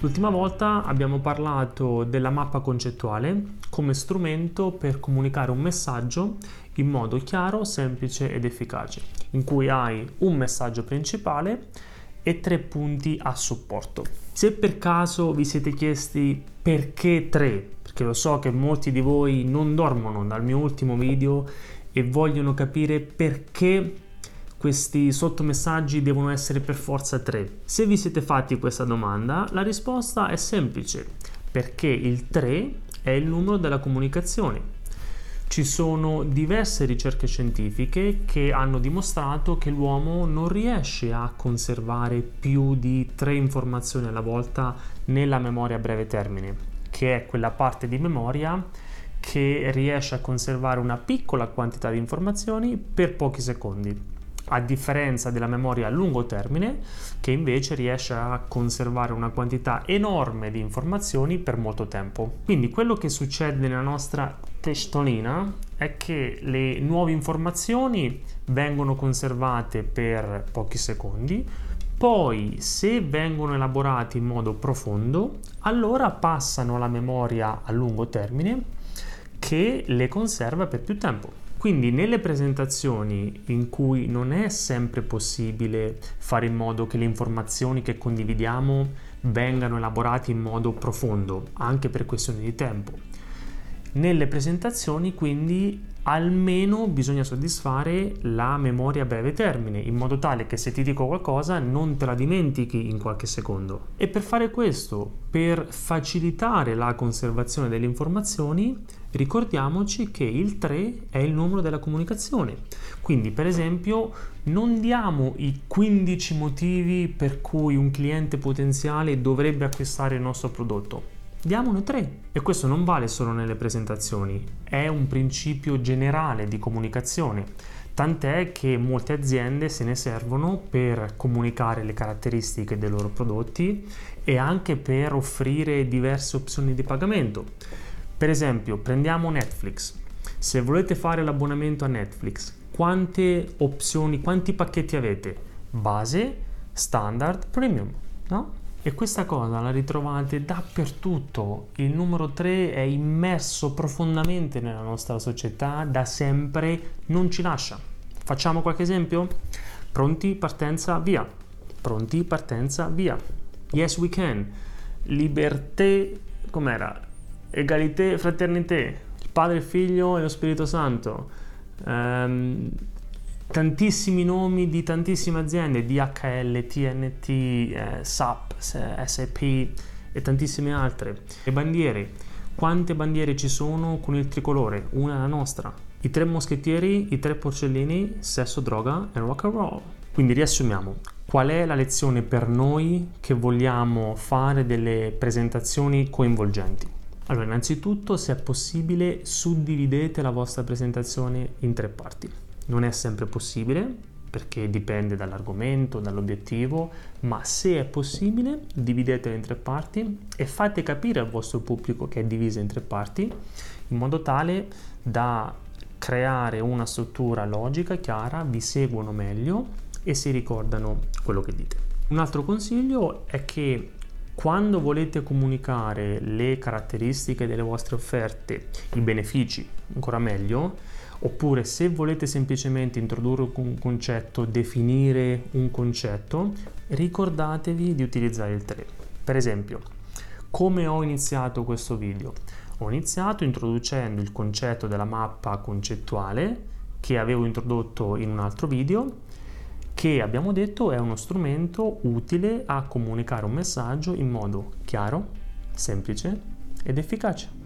L'ultima volta abbiamo parlato della mappa concettuale come strumento per comunicare un messaggio in modo chiaro, semplice ed efficace, in cui hai un messaggio principale e tre punti a supporto. Se per caso vi siete chiesti perché tre, perché lo so che molti di voi non dormono dal mio ultimo video e vogliono capire perché questi sottomessaggi devono essere per forza tre? Se vi siete fatti questa domanda, la risposta è semplice, perché il 3 è il numero della comunicazione. Ci sono diverse ricerche scientifiche che hanno dimostrato che l'uomo non riesce a conservare più di tre informazioni alla volta nella memoria a breve termine, che è quella parte di memoria che riesce a conservare una piccola quantità di informazioni per pochi secondi a differenza della memoria a lungo termine che invece riesce a conservare una quantità enorme di informazioni per molto tempo. Quindi quello che succede nella nostra testolina è che le nuove informazioni vengono conservate per pochi secondi, poi se vengono elaborate in modo profondo, allora passano alla memoria a lungo termine che le conserva per più tempo. Quindi nelle presentazioni in cui non è sempre possibile fare in modo che le informazioni che condividiamo vengano elaborate in modo profondo, anche per questioni di tempo, nelle presentazioni quindi almeno bisogna soddisfare la memoria a breve termine, in modo tale che se ti dico qualcosa non te la dimentichi in qualche secondo. E per fare questo, per facilitare la conservazione delle informazioni, ricordiamoci che il 3 è il numero della comunicazione. Quindi, per esempio, non diamo i 15 motivi per cui un cliente potenziale dovrebbe acquistare il nostro prodotto diamone tre. E questo non vale solo nelle presentazioni, è un principio generale di comunicazione. Tant'è che molte aziende se ne servono per comunicare le caratteristiche dei loro prodotti e anche per offrire diverse opzioni di pagamento. Per esempio, prendiamo Netflix. Se volete fare l'abbonamento a Netflix, quante opzioni, quanti pacchetti avete? Base, standard, premium, no? E questa cosa la ritrovate dappertutto. Il numero 3 è immerso profondamente nella nostra società, da sempre non ci lascia. Facciamo qualche esempio? Pronti, partenza, via. Pronti, partenza, via. Yes, we can. Liberté, com'era? Egalité, fraternité. Il Padre, il Figlio e lo Spirito Santo. Um, tantissimi nomi di tantissime aziende, DHL, TNT, eh, SAP, SAP e tantissime altre. Le bandiere, quante bandiere ci sono con il tricolore? Una è la nostra. I tre moschettieri, i tre porcellini, sesso, droga e rock and roll. Quindi riassumiamo, qual è la lezione per noi che vogliamo fare delle presentazioni coinvolgenti? Allora, innanzitutto, se è possibile, suddividete la vostra presentazione in tre parti. Non è sempre possibile perché dipende dall'argomento, dall'obiettivo, ma se è possibile dividetela in tre parti e fate capire al vostro pubblico che è divisa in tre parti in modo tale da creare una struttura logica, chiara, vi seguono meglio e si ricordano quello che dite. Un altro consiglio è che quando volete comunicare le caratteristiche delle vostre offerte, i benefici, ancora meglio, Oppure se volete semplicemente introdurre un concetto, definire un concetto, ricordatevi di utilizzare il 3. Per esempio, come ho iniziato questo video? Ho iniziato introducendo il concetto della mappa concettuale che avevo introdotto in un altro video che abbiamo detto è uno strumento utile a comunicare un messaggio in modo chiaro, semplice ed efficace.